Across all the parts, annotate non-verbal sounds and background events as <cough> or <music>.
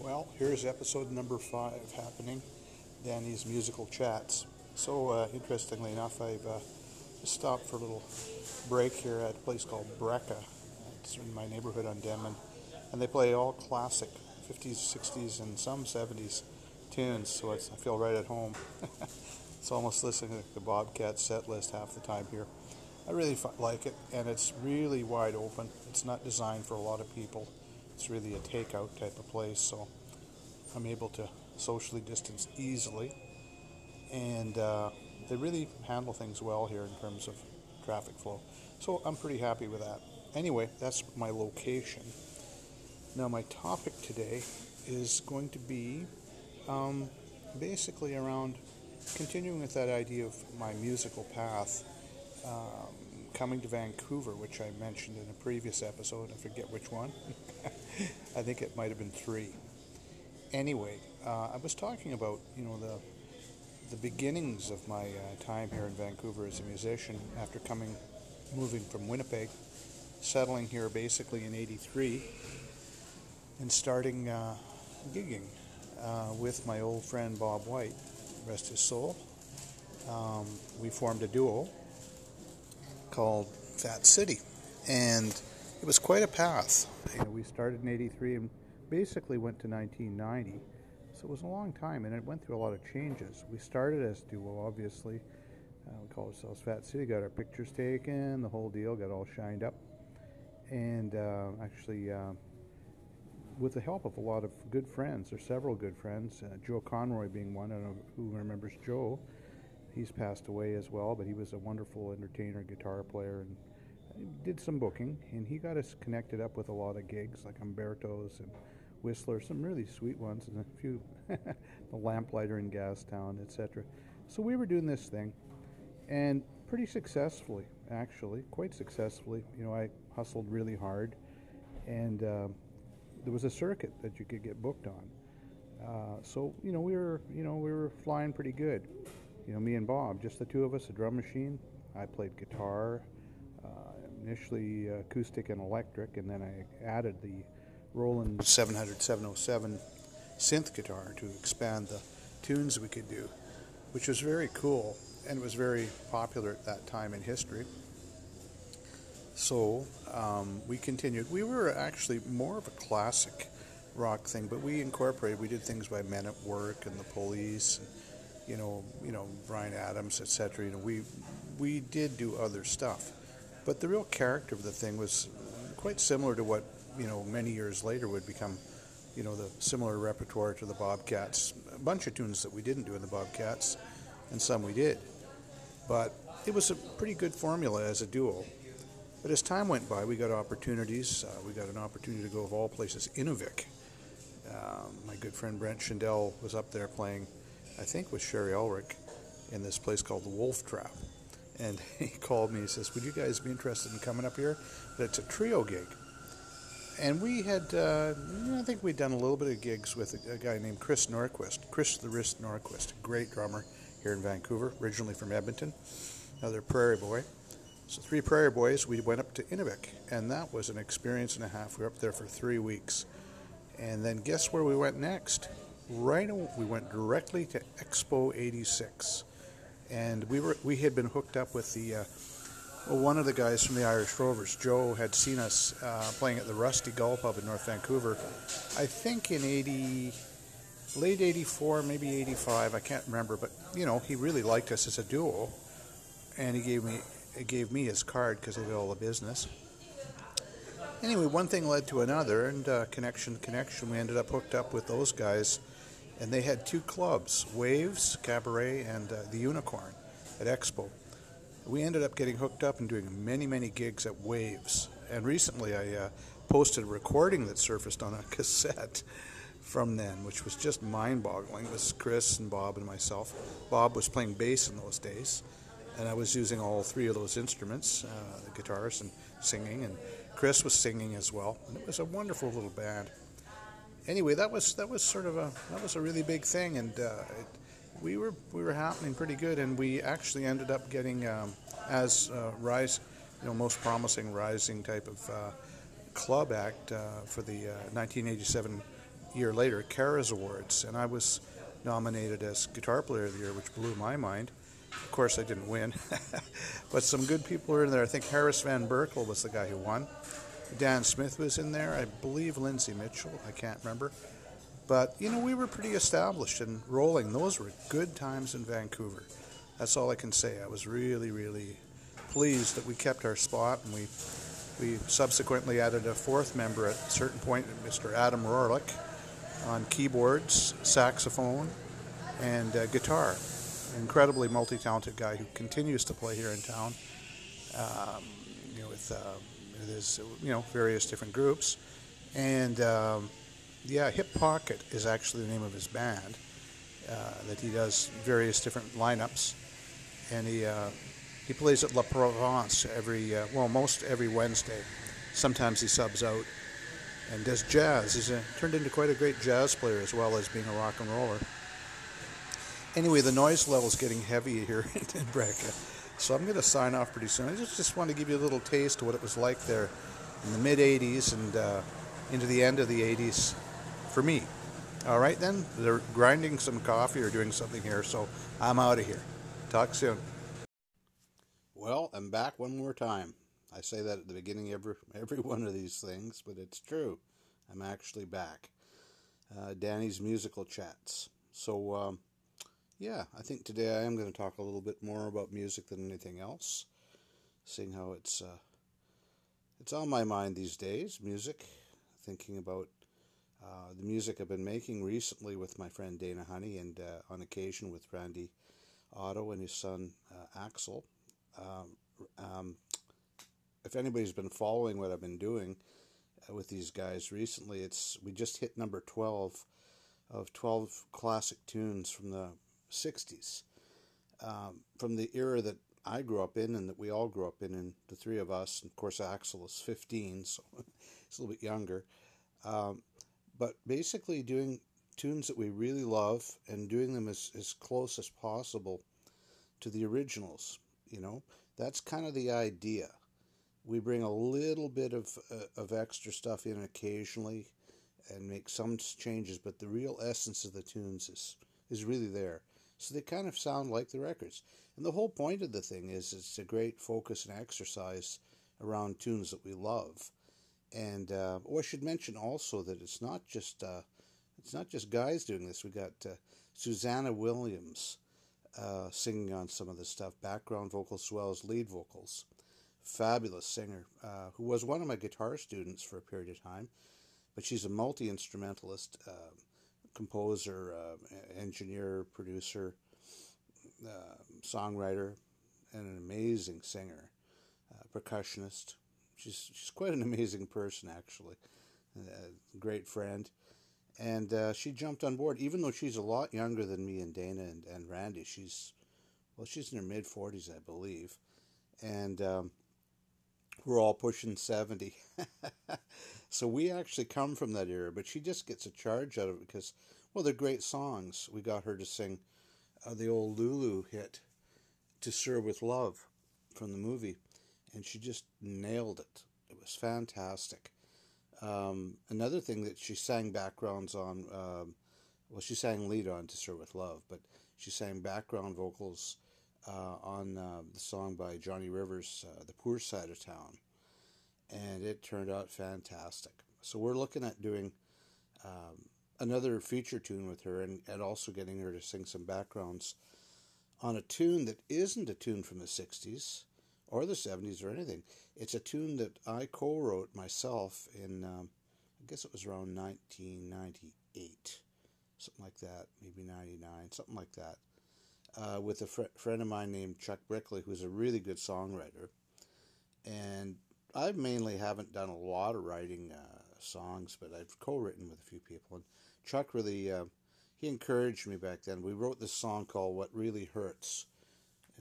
Well, here's episode number five happening Danny's Musical Chats. So, uh, interestingly enough, I've uh, stopped for a little break here at a place called Breka. It's in my neighborhood on Denman. And they play all classic 50s, 60s, and some 70s tunes, so I feel right at home. <laughs> it's almost listening to the Bobcat set list half the time here. I really like it, and it's really wide open. It's not designed for a lot of people. It's really a takeout type of place, so I'm able to socially distance easily. And uh, they really handle things well here in terms of traffic flow. So I'm pretty happy with that. Anyway, that's my location. Now, my topic today is going to be um, basically around continuing with that idea of my musical path. Um, coming to Vancouver, which I mentioned in a previous episode. I forget which one. <laughs> I think it might have been three. Anyway, uh, I was talking about you know the the beginnings of my uh, time here in Vancouver as a musician after coming, moving from Winnipeg, settling here basically in '83, and starting uh, gigging uh, with my old friend Bob White, rest his soul. Um, we formed a duo called Fat City, and it was quite a path. You know, we started in '83 and basically went to 1990, so it was a long time, and it went through a lot of changes. We started as duo, obviously. Uh, we called ourselves Fat City. Got our pictures taken, the whole deal. Got all shined up, and uh, actually. Uh, with the help of a lot of good friends, or several good friends, uh, Joe Conroy being one. I don't know who remembers Joe he's passed away as well, but he was a wonderful entertainer, guitar player, and did some booking. And he got us connected up with a lot of gigs like Umberto's and Whistler, some really sweet ones, and a few, <laughs> the Lamplighter in Gastown, etc. So we were doing this thing, and pretty successfully, actually, quite successfully. You know, I hustled really hard, and uh, there was a circuit that you could get booked on. Uh, so you know we were you know we were flying pretty good you know, me and Bob, just the two of us, a drum machine. I played guitar, uh, initially acoustic and electric, and then I added the Roland 700 707 synth guitar to expand the tunes we could do, which was very cool and was very popular at that time in history. So um, we continued. We were actually more of a classic rock thing, but we incorporated. We did things by Men at Work and the Police. And, you know, you know Bryan Adams, etc. You know, we we did do other stuff, but the real character of the thing was quite similar to what you know many years later would become, you know, the similar repertoire to the Bobcats. A bunch of tunes that we didn't do in the Bobcats, and some we did, but it was a pretty good formula as a duo. But as time went by, we got opportunities. Uh, we got an opportunity to go, of all places, Inuvik. Um, my good friend Brent Schindel was up there playing I think with Sherry Ulrich in this place called the Wolf Trap. And <laughs> he called me. He says, "Would you guys be interested in coming up here?" But it's a trio gig. And we had, uh, I think we'd done a little bit of gigs with a, a guy named Chris Norquist, Chris the Wrist Norquist, great drummer here in Vancouver, originally from Edmonton, another Prairie Boy. So three Prairie Boys, we went up to Inuvik, and that was an experience and a half. We were up there for three weeks. And then guess where we went next? Right we went directly to Expo 86 and we were we had been hooked up with the uh, one of the guys from the Irish Rovers, Joe, had seen us uh, playing at the Rusty Gull Pub in North Vancouver. I think in eighty, late '84, maybe '85. I can't remember, but you know, he really liked us as a duo, and he gave me he gave me his card because he did all the business. Anyway, one thing led to another, and uh, connection, connection. We ended up hooked up with those guys and they had two clubs, Waves Cabaret and uh, the Unicorn at Expo. We ended up getting hooked up and doing many, many gigs at Waves. And recently I uh, posted a recording that surfaced on a <laughs> cassette from then, which was just mind boggling. It was Chris and Bob and myself. Bob was playing bass in those days, and I was using all three of those instruments uh, the guitars and singing, and Chris was singing as well. And it was a wonderful little band anyway, that was that was sort of a that was a really big thing, and uh, it, we were we were happening pretty good, and we actually ended up getting um, as uh, rise, you know, most promising rising type of uh, club act uh, for the 1987 year later, Kara's Awards, and I was nominated as Guitar Player of the Year, which blew my mind. Of course, I didn't win, <laughs> but some good people were in there. I think Harris Van Berkel was the guy who won. Dan Smith was in there. I believe Lindsay Mitchell. I can't remember. But, you know, we were pretty established and rolling. Those were good times in Vancouver. That's all I can say. I was really, really pleased that we kept our spot and we we subsequently added a fourth member at a certain point, Mr. Adam Rorlick, on keyboards, saxophone, and uh, guitar. Incredibly multi-talented guy who continues to play here in town. Um, you know, with, uh, his you know various different groups, and um, yeah, Hip Pocket is actually the name of his band. Uh, that he does various different lineups, and he uh, he plays at La Provence every uh, well most every Wednesday. Sometimes he subs out and does jazz. He's a, turned into quite a great jazz player as well as being a rock and roller. Anyway, the noise level is getting heavy here <laughs> in Breka, so I'm going to sign off pretty soon. I just just want to give you a little taste of what it was like there in the mid '80s and uh, into the end of the '80s for me. All right, then they're grinding some coffee or doing something here, so I'm out of here. Talk soon. Well, I'm back one more time. I say that at the beginning of every, every one of these things, but it's true. I'm actually back. Uh, Danny's Musical Chats. So, um, yeah, I think today I am going to talk a little bit more about music than anything else, seeing how it's uh, it's on my mind these days. Music, thinking about uh, the music I've been making recently with my friend Dana Honey, and uh, on occasion with Randy Otto and his son uh, Axel. Um, um, if anybody's been following what I've been doing uh, with these guys recently, it's we just hit number twelve of twelve classic tunes from the '60s, um, from the era that I grew up in and that we all grew up in, and the three of us. And of course, Axel is 15, <laughs> so he's a little bit younger. Um, but basically, doing tunes that we really love and doing them as, as close as possible to the originals. You know, that's kind of the idea. We bring a little bit of uh, of extra stuff in occasionally, and make some changes, but the real essence of the tunes is is really there. So they kind of sound like the records. And the whole point of the thing is it's a great focus and exercise around tunes that we love. And uh, oh, I should mention also that it's not just uh, it's not just guys doing this. We got uh, Susanna Williams uh, singing on some of this stuff, background vocals as well as lead vocals. Fabulous singer uh, who was one of my guitar students for a period of time, but she's a multi instrumentalist, uh, composer, uh, engineer, producer, uh, songwriter, and an amazing singer, uh, percussionist. She's she's quite an amazing person, actually. A great friend and uh, she jumped on board, even though she's a lot younger than me and Dana and, and Randy. She's, well, she's in her mid 40s, I believe. And um, we're all pushing 70. <laughs> so we actually come from that era, but she just gets a charge out of it because, well, they're great songs. We got her to sing uh, the old Lulu hit, To Sir with Love, from the movie. And she just nailed it. It was fantastic. Um, another thing that she sang backgrounds on, um, well, she sang lead on "To Sir with Love," but she sang background vocals uh, on uh, the song by Johnny Rivers, uh, "The Poor Side of Town," and it turned out fantastic. So we're looking at doing um, another feature tune with her, and, and also getting her to sing some backgrounds on a tune that isn't a tune from the '60s or the 70s or anything. It's a tune that I co wrote myself in, um, I guess it was around 1998, something like that, maybe 99, something like that, uh, with a fr- friend of mine named Chuck Brickley, who's a really good songwriter. And I mainly haven't done a lot of writing uh, songs, but I've co-written with a few people. And Chuck really, uh, he encouraged me back then. We wrote this song called "What Really Hurts."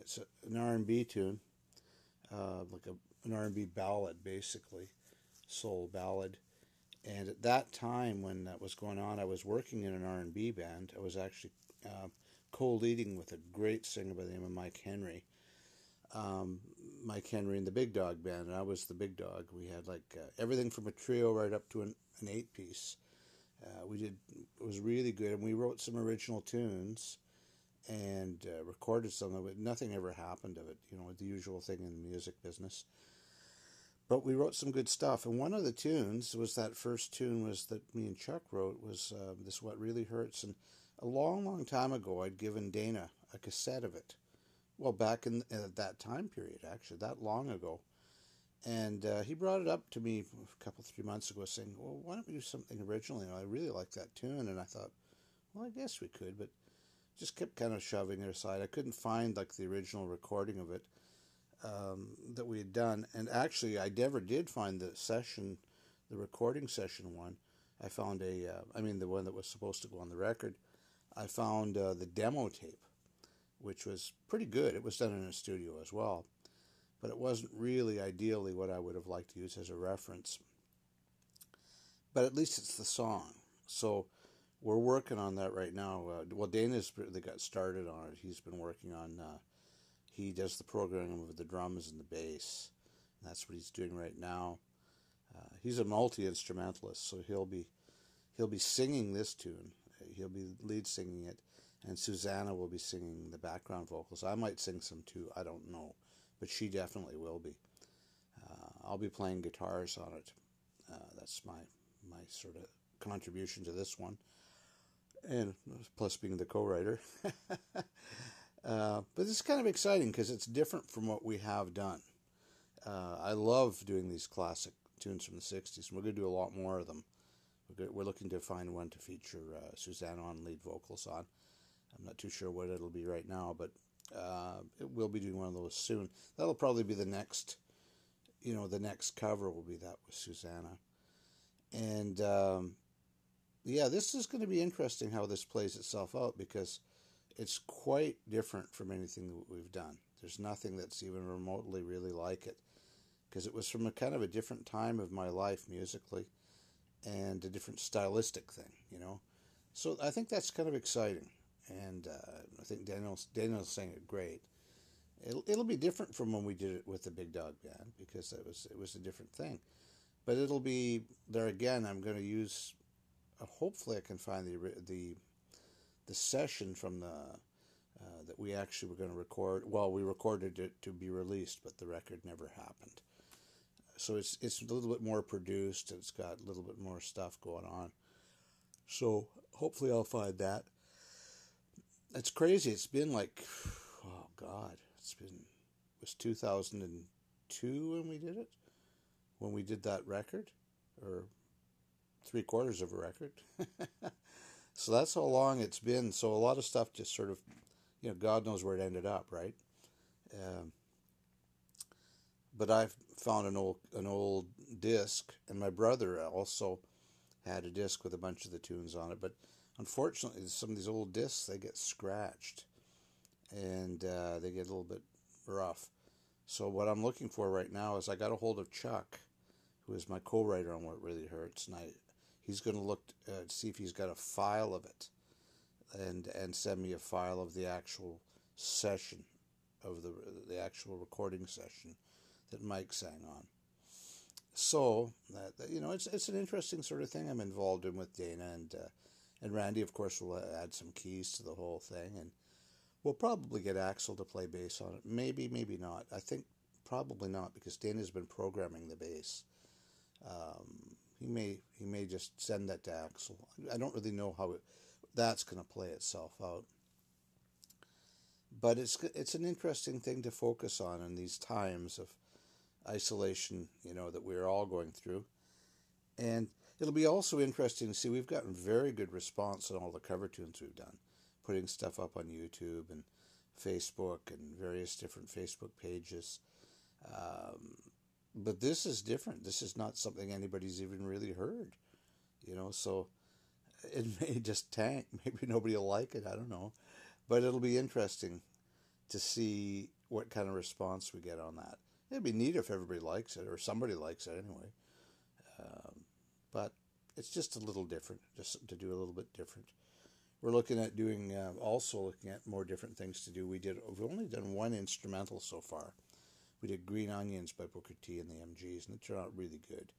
It's an R&B tune, uh, like a, an R&B ballad, basically, soul ballad. And at that time, when that was going on, I was working in an R&B band. I was actually uh, co-leading with a great singer by the name of Mike Henry. Um, Mike Henry and the Big Dog Band, and I was the Big Dog. We had like uh, everything from a trio right up to an, an eight-piece. Uh, we did it was really good, and we wrote some original tunes and uh, recorded some of it. Nothing ever happened of it, you know, the usual thing in the music business. But we wrote some good stuff, and one of the tunes was that first tune was that me and Chuck wrote was uh, this "What Really Hurts," and a long, long time ago, I'd given Dana a cassette of it. Well, back in at that time period, actually, that long ago, and uh, he brought it up to me a couple, three months ago, saying, "Well, why don't we do something originally?" I really like that tune, and I thought, "Well, I guess we could," but just kept kind of shoving it aside. I couldn't find like the original recording of it um, that we had done, and actually, I never did find the session, the recording session one. I found a, uh, I mean, the one that was supposed to go on the record. I found uh, the demo tape, which was pretty good. It was done in a studio as well but it wasn't really ideally what I would have liked to use as a reference. But at least it's the song. So we're working on that right now. Uh, well, Dana's really got started on it. He's been working on. Uh, he does the programming of the drums and the bass. And that's what he's doing right now. Uh, he's a multi instrumentalist, so he'll be he'll be singing this tune. He'll be lead singing it, and Susanna will be singing the background vocals. I might sing some too. I don't know but she definitely will be. Uh, I'll be playing guitars on it. Uh, that's my my sort of contribution to this one, and plus being the co-writer. <laughs> uh, but it's kind of exciting because it's different from what we have done. Uh, I love doing these classic tunes from the '60s, and we're going to do a lot more of them. We're, we're looking to find one to feature uh, Susanna on lead vocals on. I'm not too sure what it'll be right now, but uh, we'll be doing one of those soon. That'll probably be the next, you know, the next cover will be that with Susanna. And um, yeah, this is going to be interesting how this plays itself out because it's quite different from anything that we've done. There's nothing that's even remotely really like it because it was from a kind of a different time of my life musically and a different stylistic thing, you know. So I think that's kind of exciting and uh, I think Daniel's Daniel's saying it great. It'll it'll be different from when we did it with the Big Dog Band because it was it was a different thing, but it'll be there again. I'm going to use. Uh, hopefully, I can find the the the session from the uh, that we actually were going to record. Well, we recorded it to be released, but the record never happened. So it's it's a little bit more produced. It's got a little bit more stuff going on. So hopefully, I'll find that it's crazy. It's been like, oh God, it's been it was 2002 when we did it, when we did that record, or three quarters of a record. <laughs> so that's how long it's been. So a lot of stuff just sort of, you know, God knows where it ended up, right? Um, but I've found an old an old disc, and my brother also had a disc with a bunch of the tunes on it, but unfortunately, some of these old discs they get scratched and uh, they get a little bit rough. So what I'm looking for right now is I got a hold of Chuck, who is my co-writer on What Really Hurts, and I, he's going to look uh, to see if he's got a file of it, and and send me a file of the actual session, of the the actual recording session that Mike sang on. So that you know, it's it's an interesting sort of thing I'm involved in with Dana and. Uh, and Randy, of course, will add some keys to the whole thing, and we'll probably get Axel to play bass on it. Maybe, maybe not. I think probably not because Danny's been programming the bass. Um, he may he may just send that to Axel. I don't really know how it, that's going to play itself out. But it's it's an interesting thing to focus on in these times of isolation, you know, that we're all going through. And it'll be also interesting to see we've gotten very good response on all the cover tunes we've done, putting stuff up on YouTube and Facebook and various different Facebook pages. Um, but this is different. This is not something anybody's even really heard, you know. So it <laughs> may just tank. Maybe nobody will like it. I don't know, but it'll be interesting to see what kind of response we get on that. It'd be neat if everybody likes it or somebody likes it anyway. But it's just a little different, just to do a little bit different. We're looking at doing uh, also looking at more different things to do. We did we've only done one instrumental so far. We did Green Onions by Booker T and the MGs, and it turned out really good.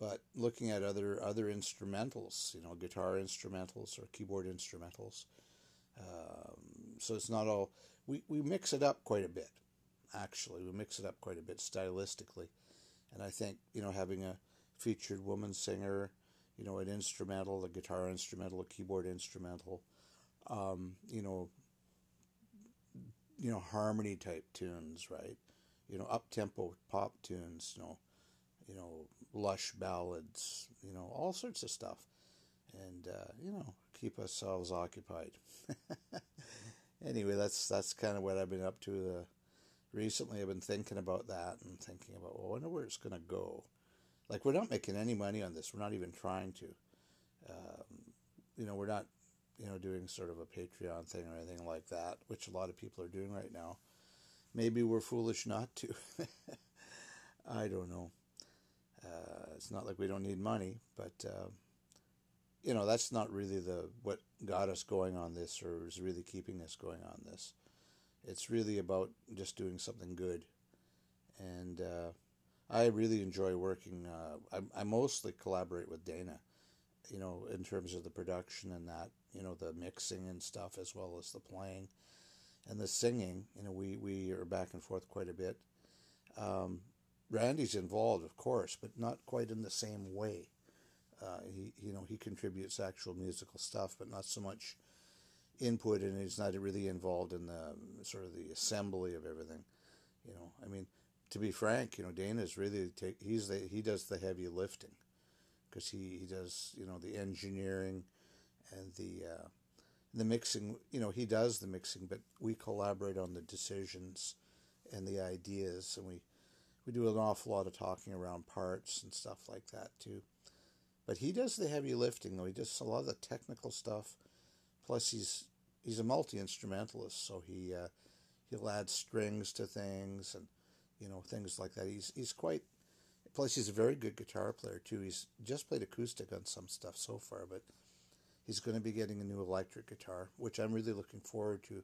but looking at other other instrumentals, you know, guitar instrumentals or keyboard instrumentals. Um, so it's not all we, we mix it up quite a bit. Actually, we mix it up quite a bit stylistically, and I think you know having a featured woman singer, you know, an instrumental, a guitar instrumental, a keyboard instrumental, um, you know, you know harmony type tunes, right? You know, up tempo pop tunes, you know, you know, lush ballads, you know, all sorts of stuff, and uh, you know, keep ourselves occupied. <laughs> anyway, that's that's kind of what I've been up to. Uh, recently, I've been thinking about that and thinking about, well, I wonder where it's going to go. Like, we're not making any money on this. We're not even trying to. Um, you know, we're not, you know, doing sort of a Patreon thing or anything like that, which a lot of people are doing right now. Maybe we're foolish not to. <laughs> I don't know. Uh, it's not like we don't need money, but uh, you know that's not really the what got us going on this, or is really keeping us going on this. It's really about just doing something good, and uh, I really enjoy working. Uh, I, I mostly collaborate with Dana, you know, in terms of the production and that, you know, the mixing and stuff, as well as the playing and the singing. You know, we we are back and forth quite a bit. Um, Randy's involved, of course, but not quite in the same way. Uh, he, you know, he contributes actual musical stuff, but not so much input, and he's not really involved in the sort of the assembly of everything. You know, I mean, to be frank, you know, Dana's really take he's the he does the heavy lifting because he, he does you know the engineering and the uh, the mixing. You know, he does the mixing, but we collaborate on the decisions and the ideas, and we we do an awful lot of talking around parts and stuff like that too. But he does the heavy lifting though. He does a lot of the technical stuff. Plus, he's he's a multi instrumentalist, so he uh, he'll add strings to things and you know things like that. He's he's quite. Plus, he's a very good guitar player too. He's just played acoustic on some stuff so far, but he's going to be getting a new electric guitar, which I'm really looking forward to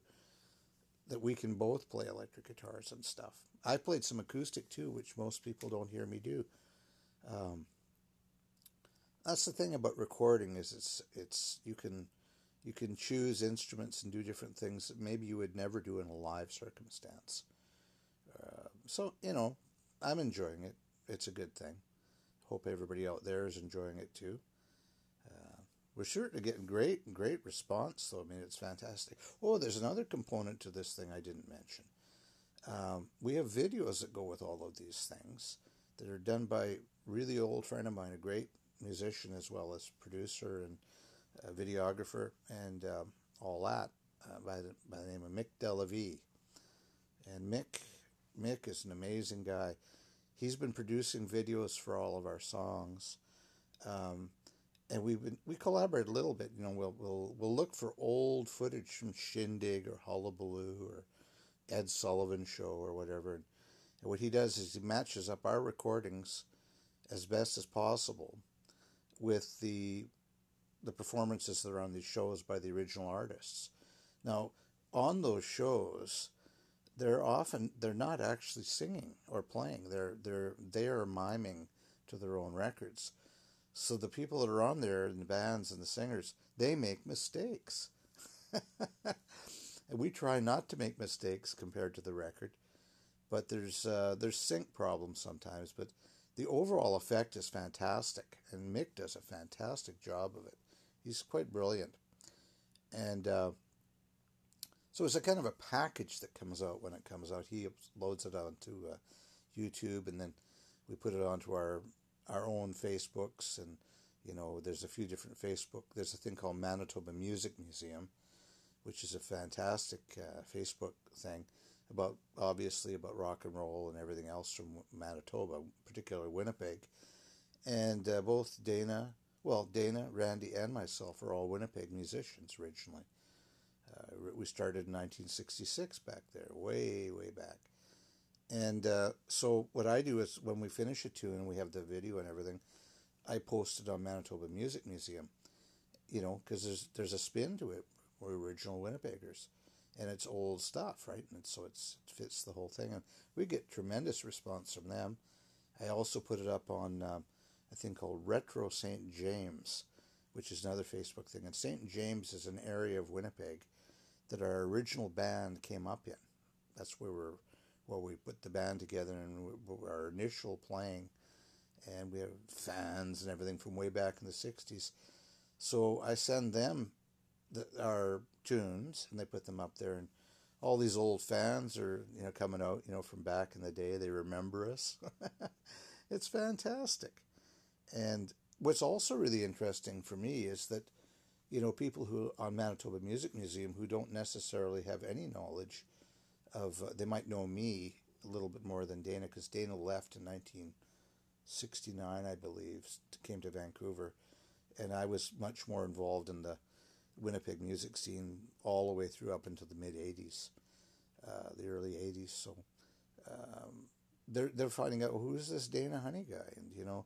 that we can both play electric guitars and stuff. I played some acoustic too, which most people don't hear me do. Um, that's the thing about recording is it's it's you can you can choose instruments and do different things that maybe you would never do in a live circumstance. Uh, so you know, I'm enjoying it. It's a good thing. Hope everybody out there is enjoying it too. Uh, we're sure to get great, great response, though. I mean, it's fantastic. Oh, there's another component to this thing I didn't mention. Um, we have videos that go with all of these things that are done by really old friend of mine, a great musician as well as producer and videographer and um, all that uh, by, the, by the name of Mick Delavie. And Mick, Mick is an amazing guy. He's been producing videos for all of our songs. Um, and we've been we collaborate a little bit. You know, we'll we'll we'll look for old footage from Shindig or Hullabaloo or Ed Sullivan Show or whatever. And what he does is he matches up our recordings as best as possible with the the performances that are on these shows by the original artists. Now, on those shows, they're often they're not actually singing or playing. They're they're they are miming to their own records. So the people that are on there, and the bands and the singers, they make mistakes. and <laughs> we try not to make mistakes compared to the record, but there's uh, there's sync problems sometimes. But the overall effect is fantastic, and Mick does a fantastic job of it. He's quite brilliant, and uh, so it's a kind of a package that comes out when it comes out. He loads it onto uh, YouTube, and then we put it onto our our own Facebooks, and you know, there's a few different Facebook. There's a thing called Manitoba Music Museum, which is a fantastic uh, Facebook thing about obviously about rock and roll and everything else from Manitoba, particularly Winnipeg. And uh, both Dana, well, Dana, Randy, and myself are all Winnipeg musicians originally. Uh, we started in 1966 back there, way, way back. And uh, so what I do is when we finish a tune and we have the video and everything, I post it on Manitoba Music Museum. You know, because there's there's a spin to it. We're original Winnipeggers, and it's old stuff, right? And so it's, it fits the whole thing, and we get tremendous response from them. I also put it up on uh, a thing called Retro St. James, which is another Facebook thing. And St. James is an area of Winnipeg that our original band came up in. That's where we're where we put the band together and our initial playing. And we have fans and everything from way back in the 60s. So I send them the, our tunes and they put them up there. And all these old fans are, you know, coming out, you know, from back in the day. They remember us. <laughs> it's fantastic. And what's also really interesting for me is that, you know, people who on Manitoba Music Museum who don't necessarily have any knowledge of, uh, they might know me a little bit more than Dana because Dana left in 1969, I believe, came to Vancouver, and I was much more involved in the Winnipeg music scene all the way through up into the mid 80s, uh, the early 80s. So um, they're they're finding out who's this Dana Honey guy, and you know,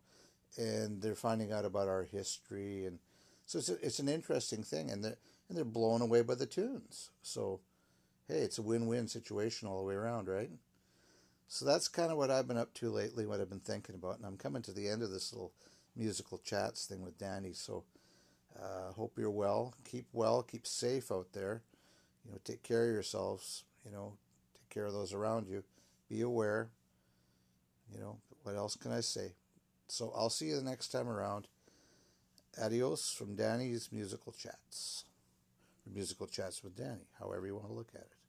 and they're finding out about our history, and so it's a, it's an interesting thing, and they and they're blown away by the tunes. So hey, it's a win-win situation all the way around, right? So that's kind of what I've been up to lately, what I've been thinking about, and I'm coming to the end of this little musical chats thing with Danny. So uh, hope you're well. Keep well. Keep safe out there. You know, take care of yourselves. You know, take care of those around you. Be aware. You know, what else can I say? So I'll see you the next time around. Adios from Danny's Musical Chats. Or musical Chats with Danny, however you want to look at it.